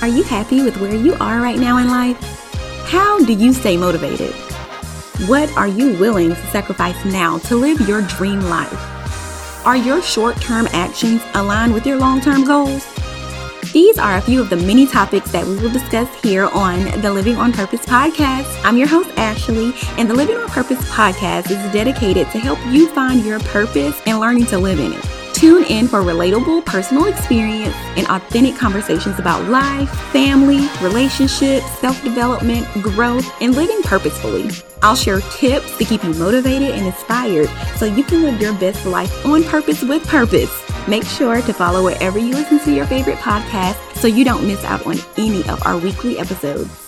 Are you happy with where you are right now in life? How do you stay motivated? What are you willing to sacrifice now to live your dream life? Are your short term actions aligned with your long term goals? These are a few of the many topics that we will discuss here on the Living on Purpose podcast. I'm your host, Ashley, and the Living on Purpose podcast is dedicated to help you find your purpose and learning to live in it. Tune in for relatable personal experience and authentic conversations about life, family, relationships, self development, growth, and living purposefully. I'll share tips to keep you motivated and inspired so you can live your best life on purpose with purpose. Make sure to follow wherever you listen to your favorite podcast so you don't miss out on any of our weekly episodes.